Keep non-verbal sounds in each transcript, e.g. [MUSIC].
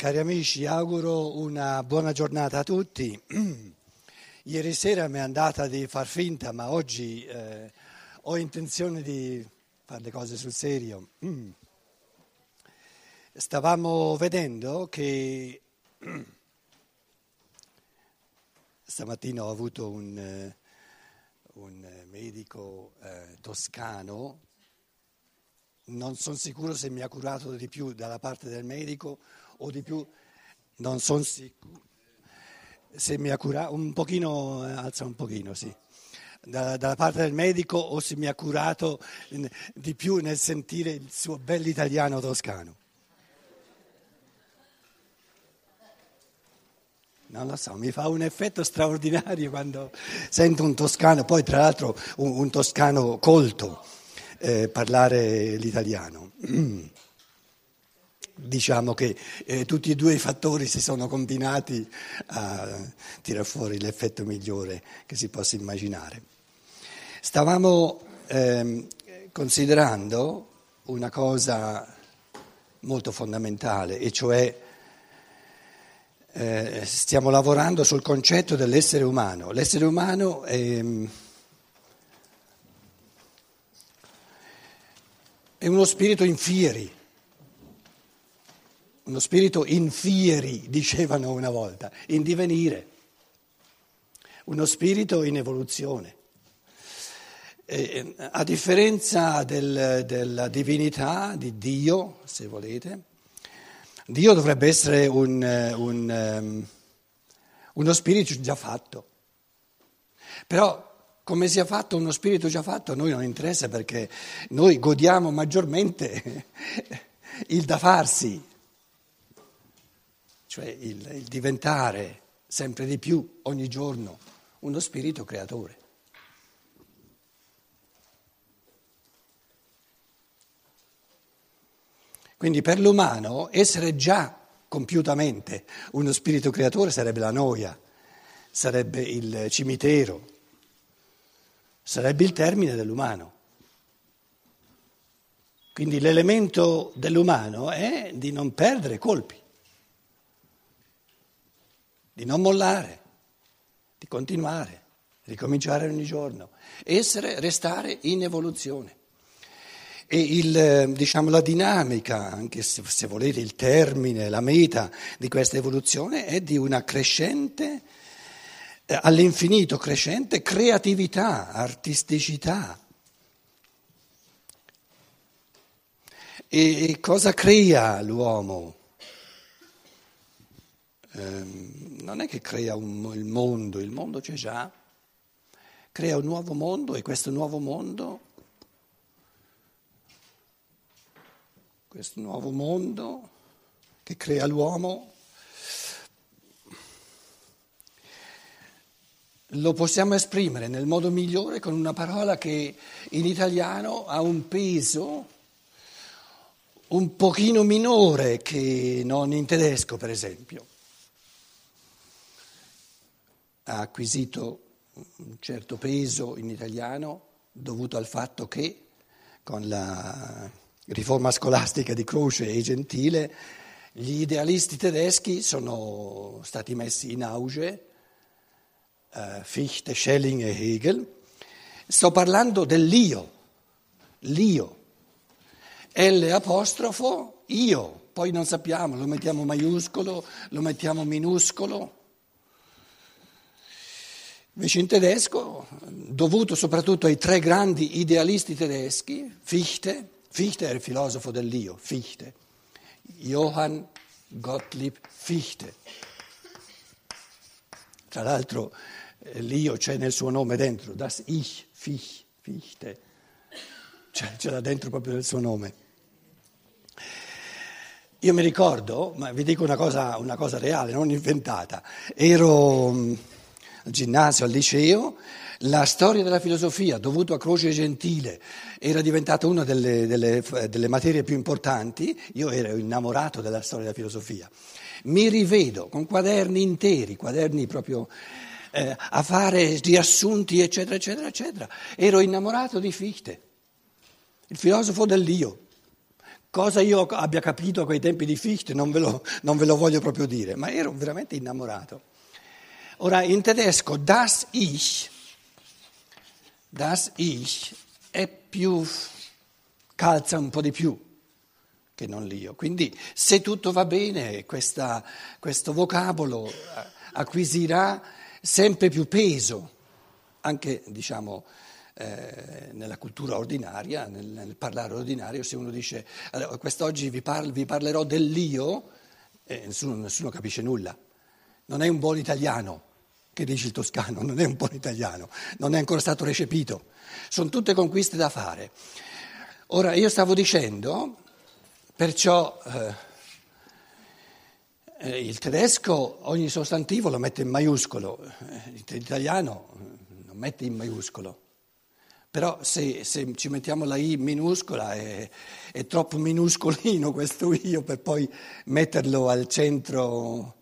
Cari amici, auguro una buona giornata a tutti. [CLEARS THROAT] Ieri sera mi è andata di far finta, ma oggi eh, ho intenzione di fare le cose sul serio. [CLEARS THROAT] Stavamo vedendo che [CLEARS THROAT] stamattina ho avuto un, eh, un medico eh, toscano non sono sicuro se mi ha curato di più dalla parte del medico o di più, non sono sicuro se mi ha curato, un pochino, eh, alza un pochino, sì, da, dalla parte del medico o se mi ha curato di più nel sentire il suo bell'italiano toscano. Non lo so, mi fa un effetto straordinario quando sento un toscano, poi tra l'altro un, un toscano colto eh, parlare l'italiano. [CLEARS THROAT] Diciamo che eh, tutti e due i fattori si sono combinati a tirar fuori l'effetto migliore che si possa immaginare. Stavamo ehm, considerando una cosa molto fondamentale, e cioè eh, stiamo lavorando sul concetto dell'essere umano. L'essere umano è È uno spirito in fieri, uno spirito in fieri, dicevano una volta, in divenire, uno spirito in evoluzione. E, a differenza del, della divinità di Dio, se volete, Dio dovrebbe essere un, un, um, uno spirito già fatto. Però come sia fatto uno spirito già fatto a noi non interessa perché noi godiamo maggiormente [LAUGHS] il da farsi, cioè il, il diventare sempre di più ogni giorno uno spirito creatore. Quindi per l'umano essere già compiutamente uno spirito creatore sarebbe la noia, sarebbe il cimitero, sarebbe il termine dell'umano. Quindi l'elemento dell'umano è di non perdere colpi, di non mollare, di continuare, ricominciare ogni giorno, essere, restare in evoluzione. E il, diciamo, la dinamica, anche se, se volete il termine, la meta di questa evoluzione è di una crescente eh, all'infinito crescente creatività, artisticità. E cosa crea l'uomo? Eh, non è che crea un, il mondo, il mondo c'è già, crea un nuovo mondo e questo nuovo mondo, questo nuovo mondo che crea l'uomo lo possiamo esprimere nel modo migliore con una parola che in italiano ha un peso un pochino minore che non in tedesco, per esempio. Ha acquisito un certo peso in italiano dovuto al fatto che con la riforma scolastica di Croce e Gentile gli idealisti tedeschi sono stati messi in auge eh, Fichte, Schelling e Hegel, sto parlando dell'io, l'io, L apostrofo, io, poi non sappiamo, lo mettiamo maiuscolo, lo mettiamo minuscolo. Invece in tedesco, dovuto soprattutto ai tre grandi idealisti tedeschi, Fichte, Fichte è il filosofo dell'io, Fichte, Johann Gottlieb Fichte. Tra l'altro eh, l'io c'è nel suo nome dentro, das Ich, Fich, Fichte, c'è, c'è là dentro proprio nel suo nome. Io mi ricordo, ma vi dico una cosa, una cosa reale, non inventata, ero mm, al ginnasio, al liceo, la storia della filosofia, dovuto a Croce Gentile, era diventata una delle, delle, delle materie più importanti, io ero innamorato della storia della filosofia. Mi rivedo con quaderni interi, quaderni proprio eh, a fare riassunti, eccetera, eccetera, eccetera. Ero innamorato di Fichte, il filosofo dell'io. Cosa io abbia capito a quei tempi di Fichte non ve lo, non ve lo voglio proprio dire, ma ero veramente innamorato. Ora in tedesco das Ich, das Ich è più, calza un po' di più che non l'io. Quindi se tutto va bene questa, questo vocabolo acquisirà sempre più peso, anche diciamo eh, nella cultura ordinaria, nel, nel, parlare ordinario, se uno dice allora, quest'oggi vi, parlo, vi parlerò dell'io, eh, nessuno, nessuno capisce nulla. Non è un buon italiano che dice il toscano, non è un buon italiano, non è ancora stato recepito. Sono tutte conquiste da fare. Ora, io stavo dicendo, perciò eh, eh il tedesco ogni sostantivo lo mette in maiuscolo, eh, l'italiano non mette in maiuscolo. Però se, se, ci mettiamo la I minuscola è, è, troppo minuscolino [LAUGHS] questo io per poi metterlo al centro.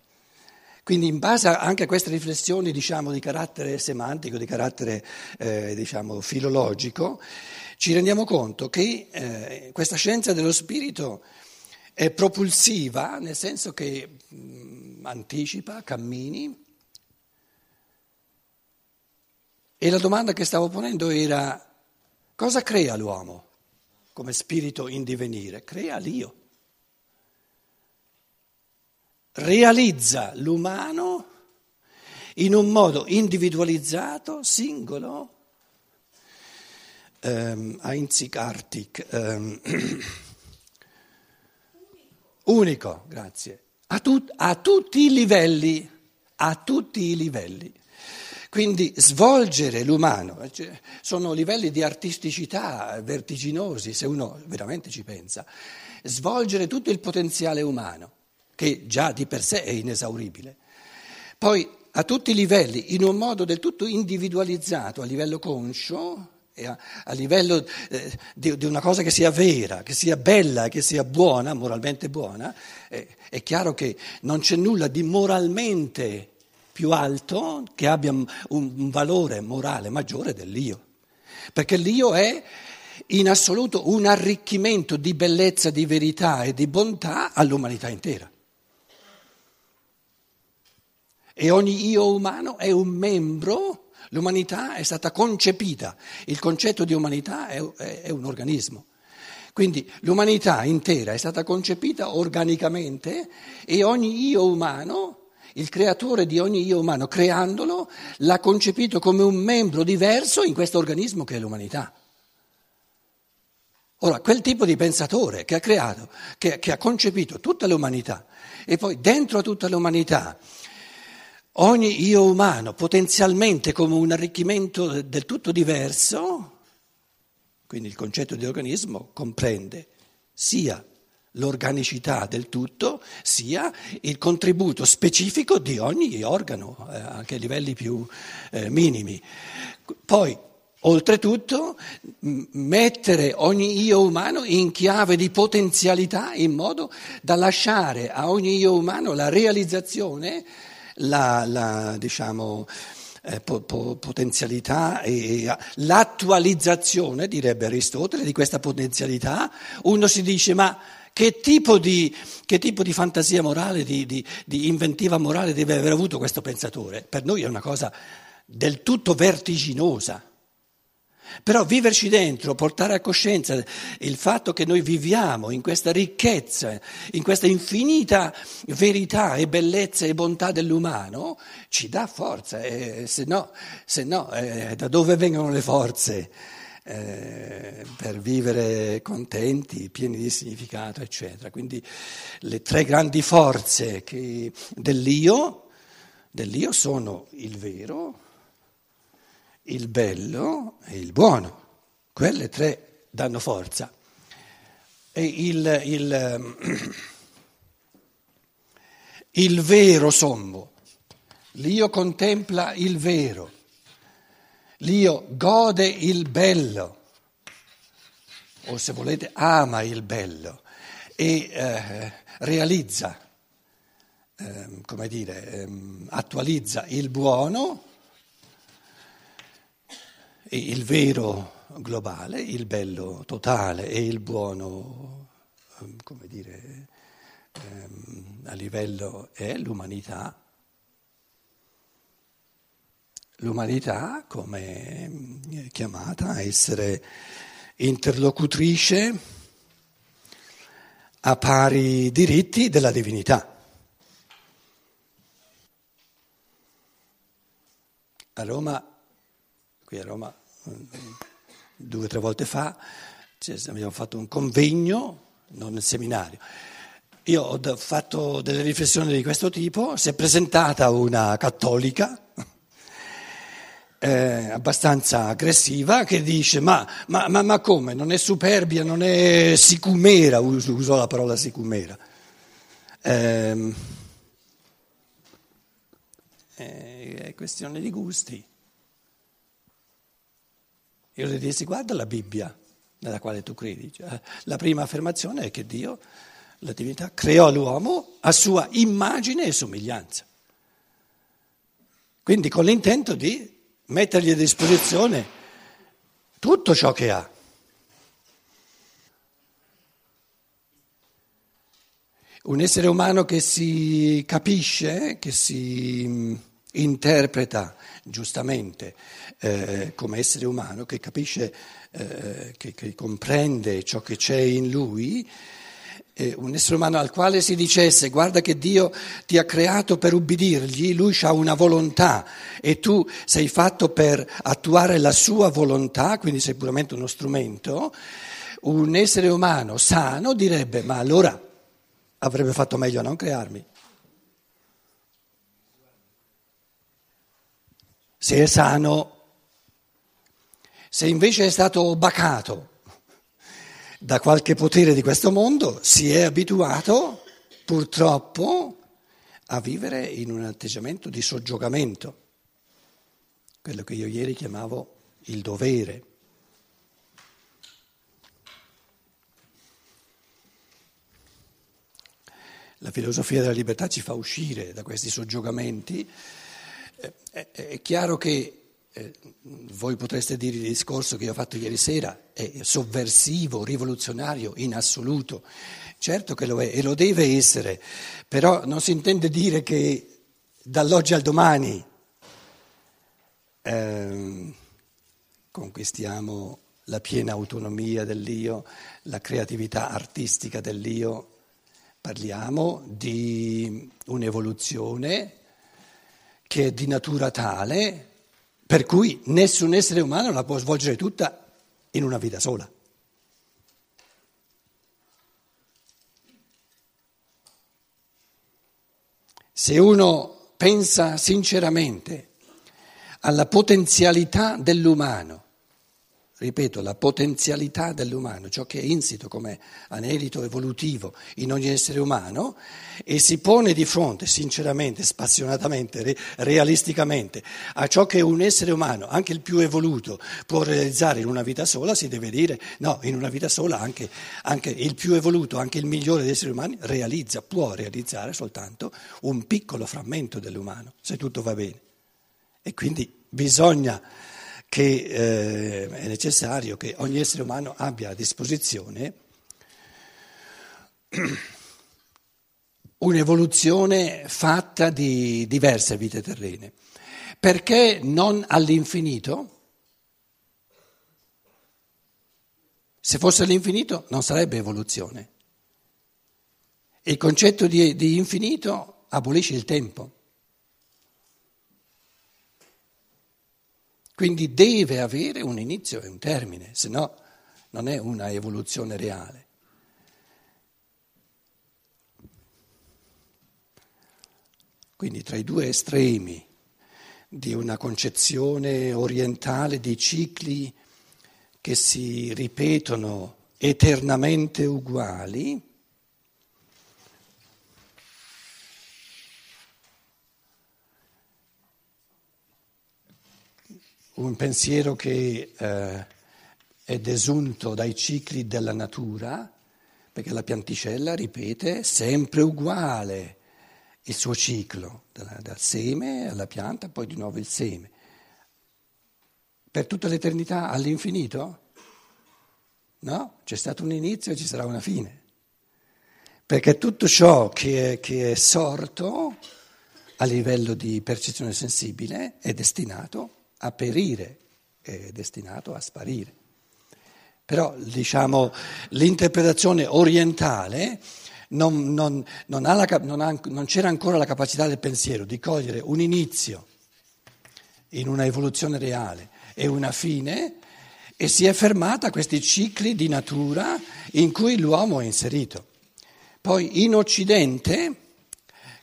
Quindi in base anche a queste riflessioni diciamo, di carattere semantico, di carattere eh, diciamo, filologico, ci rendiamo conto che eh, questa scienza dello spirito è propulsiva, nel senso che mh, mm, anticipa cammini E la domanda che stavo ponendo era cosa crea l'uomo come spirito in divenire? Crea l'io. Realizza l'umano in un modo individualizzato, singolo, um, einzigartig, um, [CLEARS THROAT] unico, grazie, a, tut, a tutti i livelli, a tutti i livelli. Quindi svolgere l'umano cioè, sono livelli di artisticità vertiginosi, se uno veramente ci pensa. Svolgere tutto il potenziale umano, che già di per sé è inesauribile. Poi a tutti i livelli, in un modo del tutto individualizzato, a livello conscio, a, a, livello eh, di, di, una cosa che sia vera, che sia bella, che sia buona, moralmente buona, eh, è chiaro che non c'è nulla di moralmente più alto, che abbia un valore morale maggiore dell'io. Perché l'io è in assoluto un arricchimento di bellezza, di verità e di bontà all'umanità intera. E ogni io umano è un membro, l'umanità è stata concepita, il concetto di umanità è, è, è un organismo. Quindi l'umanità intera è stata concepita organicamente e ogni io umano il creatore di ogni io umano, creandolo, l'ha concepito come un membro diverso in questo organismo che è l'umanità. Ora, quel tipo di pensatore che ha creato, che, che ha concepito tutta l'umanità e poi dentro a tutta l'umanità ogni io umano potenzialmente come un arricchimento del tutto diverso, quindi il concetto di organismo comprende sia l'organicità del tutto sia il contributo specifico di ogni organo, eh, anche a livelli più eh, minimi. Poi, oltretutto, mettere ogni io umano in chiave di potenzialità in modo da lasciare a ogni io umano la realizzazione, la, la diciamo, eh, po- po- potenzialità e l'attualizzazione, direbbe Aristotele, di questa potenzialità. Uno si dice ma che tipo di, che tipo di fantasia morale, di, di, di inventiva morale deve aver avuto questo pensatore? Per noi è una cosa del tutto vertiginosa. Però viverci dentro, portare a coscienza il fatto che noi viviamo in questa ricchezza, in questa infinita verità e bellezza e bontà dell'umano, ci dà forza, eh, se no, se no eh, da dove vengono le forze? Eh, per vivere contenti, pieni di significato, eccetera. Quindi le tre grandi forze che, dell'io, dell'io sono il vero, il bello e il buono. Quelle tre danno forza. E il, il, [CLEARS THROAT] il vero sommo, l'io contempla il vero L'io gode il bello, o se volete ama il bello e eh, realizza, eh, come dire, eh, attualizza il buono, il vero globale, il bello totale e il buono come dire, ehm, a livello è l'umanità. L'umanità come è chiamata a essere interlocutrice a pari diritti della divinità. A Roma, qui a Roma, due o tre volte fa, abbiamo fatto un convegno, non nel seminario. Io ho fatto delle riflessioni di questo tipo, si è presentata una cattolica eh, abbastanza aggressiva che dice ma, ma, ma, ma, come, non è superbia, non è sicumera, uso, uso la parola sicumera. Eh, è questione di gusti. Io le dissi guarda la Bibbia nella quale tu credi. Cioè, la prima affermazione è che Dio, la divinità, creò l'uomo a sua immagine e somiglianza. Quindi con l'intento di mettergli a disposizione tutto ciò che ha. Un essere umano che si capisce, che si interpreta giustamente eh, come essere umano, che capisce, eh, che, che comprende ciò che c'è in lui, eh, un essere umano al quale si dicesse guarda che Dio ti ha creato per ubbidirgli, lui ha una volontà e tu sei fatto per attuare la sua volontà, quindi sei puramente uno strumento, un essere umano sano direbbe ma allora avrebbe fatto meglio a non crearmi. Se è sano, se invece è stato bacato, da qualche potere di questo mondo, si è abituato purtroppo a vivere in un atteggiamento di soggiogamento, quello che io ieri chiamavo il dovere. La filosofia della libertà ci fa uscire da questi soggiogamenti. Eh, è chiaro che eh, voi potreste dire il discorso che ho fatto ieri sera è sovversivo, rivoluzionario in assoluto. Certo che lo è e lo deve essere, però non si intende dire che dall'oggi al domani eh, conquistiamo la piena autonomia dell'io, la creatività artistica dell'io. Parliamo di un'evoluzione che è di natura tale per cui nessun essere umano la può svolgere tutta in una vita sola. Se uno pensa sinceramente alla potenzialità dell'umano, ripeto, la potenzialità dell'umano, ciò che è insito come anelito evolutivo in ogni essere umano, e si pone di fronte sinceramente, spassionatamente, realisticamente a ciò che un essere umano, anche il più evoluto, può realizzare in una vita sola, si deve dire no, in una vita sola anche, anche il più evoluto, anche il migliore degli esseri umani realizza, può realizzare soltanto un piccolo frammento dell'umano, se tutto va bene. E quindi bisogna che eh, è necessario che ogni essere umano abbia a disposizione un'evoluzione fatta di diverse vite terrene. Perché non all'infinito? Se fosse all'infinito non sarebbe evoluzione. Il concetto di, di infinito abolisce il tempo. Quindi deve avere un inizio e un termine, se no non è una evoluzione reale. Quindi tra i due estremi di una concezione orientale di cicli che si ripetono eternamente uguali, un pensiero che eh, è desunto dai cicli della natura, perché la pianticella ripete sempre uguale il suo ciclo, dal, dal seme alla pianta, poi di nuovo il seme. Per tutta l'eternità all'infinito? No, c'è stato un inizio e ci sarà una fine. perché tutto ciò che è, che è sorto a livello di percezione sensibile è destinato a perire, è destinato a sparire. Però diciamo, l'interpretazione orientale non, non, non, la, ha, non c'era ancora la capacità del pensiero di cogliere un inizio in una evoluzione reale e una fine e si è fermata a questi cicli di natura in cui l'uomo è inserito. Poi in Occidente,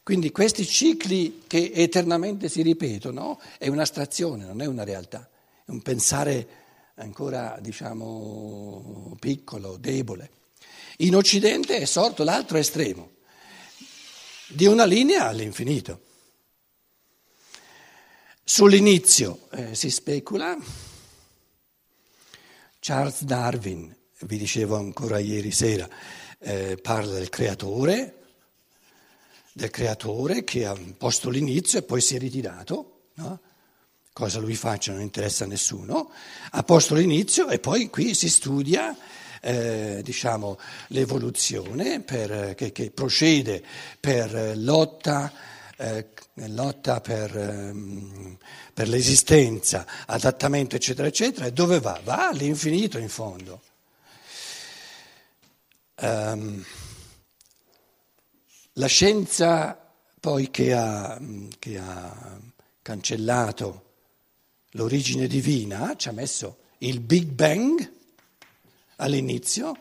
quindi questi cicli che eternamente si ripetono, è un'astrazione, non è una realtà, è un pensare ancora, diciamo, piccolo, debole. In Occidente è sorto l'altro estremo, di una linea all'infinito. Sull'inizio eh, si specula. Charles Darwin, vi dicevo ancora ieri sera, eh, parla del creatore, del creatore che ha posto l'inizio e poi si è ritirato, no? cosa lui faccia non interessa a nessuno, ha posto l'inizio e poi qui si studia eh, diciamo, l'evoluzione per, che, che, procede per lotta, eh, lotta per, ehm, per l'esistenza, adattamento eccetera eccetera, e dove va? Va all'infinito in fondo. Um, la scienza poi che ha, che ha, cancellato l'origine divina ci ha messo il Big Bang all'inizio,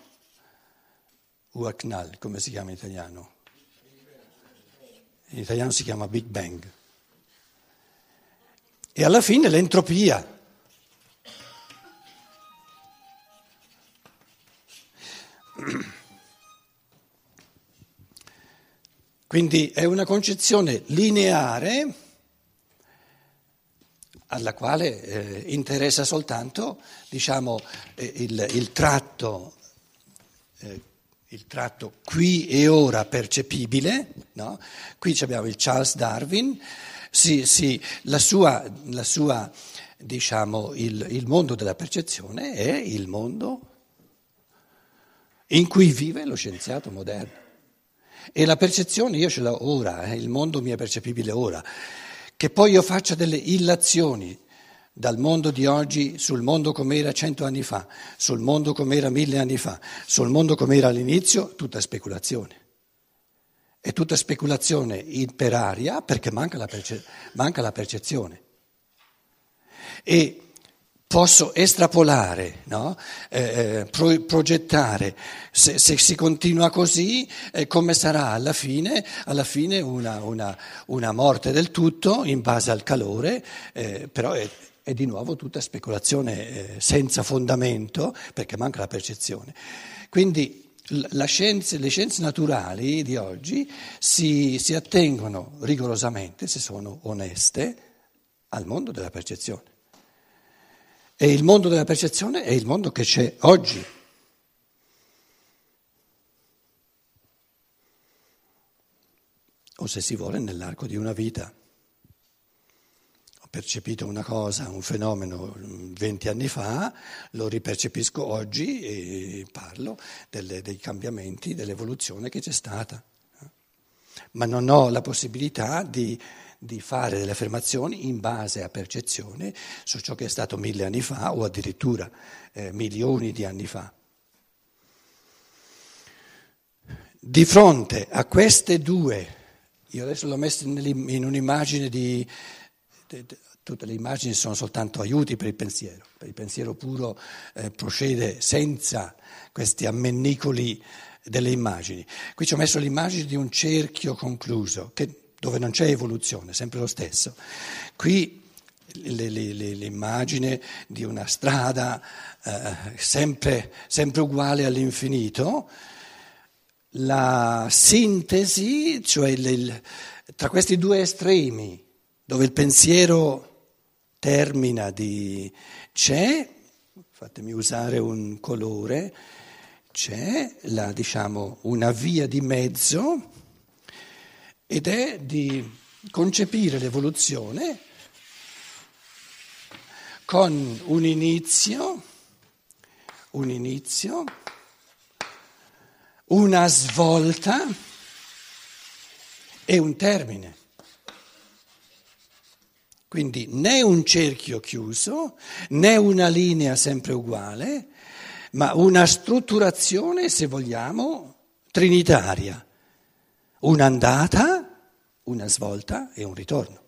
Uaknal, come si chiama in italiano? In italiano si chiama Big Bang. E alla fine l'entropia. Quindi è una concezione lineare alla quale eh, interessa soltanto diciamo, eh, il, il, tratto, eh, il, tratto, qui e ora percepibile. No? Qui abbiamo il Charles Darwin, sì, sì, la sua, la sua diciamo, il, il mondo della percezione è il mondo in cui vive lo scienziato moderno. E la percezione io ce l'ho ora, eh, il mondo mi è percepibile ora. Che poi io faccia delle illazioni dal mondo di oggi sul mondo com'era cento anni fa, sul mondo com'era mille anni fa, sul mondo com'era all'inizio, tutta speculazione. È tutta speculazione per aria perché manca la, perce- manca la percezione. E posso estrapolare, no? eh, eh pro, progettare, se, se, si continua così, eh, come sarà alla fine? Alla fine una, una, una, morte del tutto in base al calore, eh, però è, è, di nuovo tutta speculazione eh, senza fondamento perché manca la percezione. Quindi Scienza, le scienze naturali di oggi si, si attengono rigorosamente, se sono oneste, al mondo della percezione. E il mondo della percezione è il mondo che c'è oggi. O se si vuole nell'arco di una vita. Ho percepito una cosa, un fenomeno 20 anni fa, lo ripercepisco oggi e parlo delle, dei cambiamenti, dell'evoluzione che c'è stata. Ma non ho la possibilità di di fare delle affermazioni in base a percezione su ciò che è stato mille anni fa o addirittura eh, milioni di anni fa. Di fronte a queste due, io adesso l'ho messo in un'immagine di, tutte le immagini sono soltanto aiuti per il pensiero, per il pensiero puro eh, procede senza questi ammennicoli delle immagini. Qui ci ho messo l'immagine di un cerchio concluso che dove non c'è evoluzione, sempre lo stesso. Qui l'immagine di una strada eh, sempre, sempre uguale all'infinito, la sintesi, cioè il, tra questi due estremi, dove il pensiero termina di c'è, fatemi usare un colore, c'è la, diciamo, una via di mezzo ed è di concepire l'evoluzione con un inizio, un inizio, una svolta e un termine. Quindi né un cerchio chiuso, né una linea sempre uguale, ma una strutturazione, se vogliamo, trinitaria. Un'andata, una svolta e un ritorno.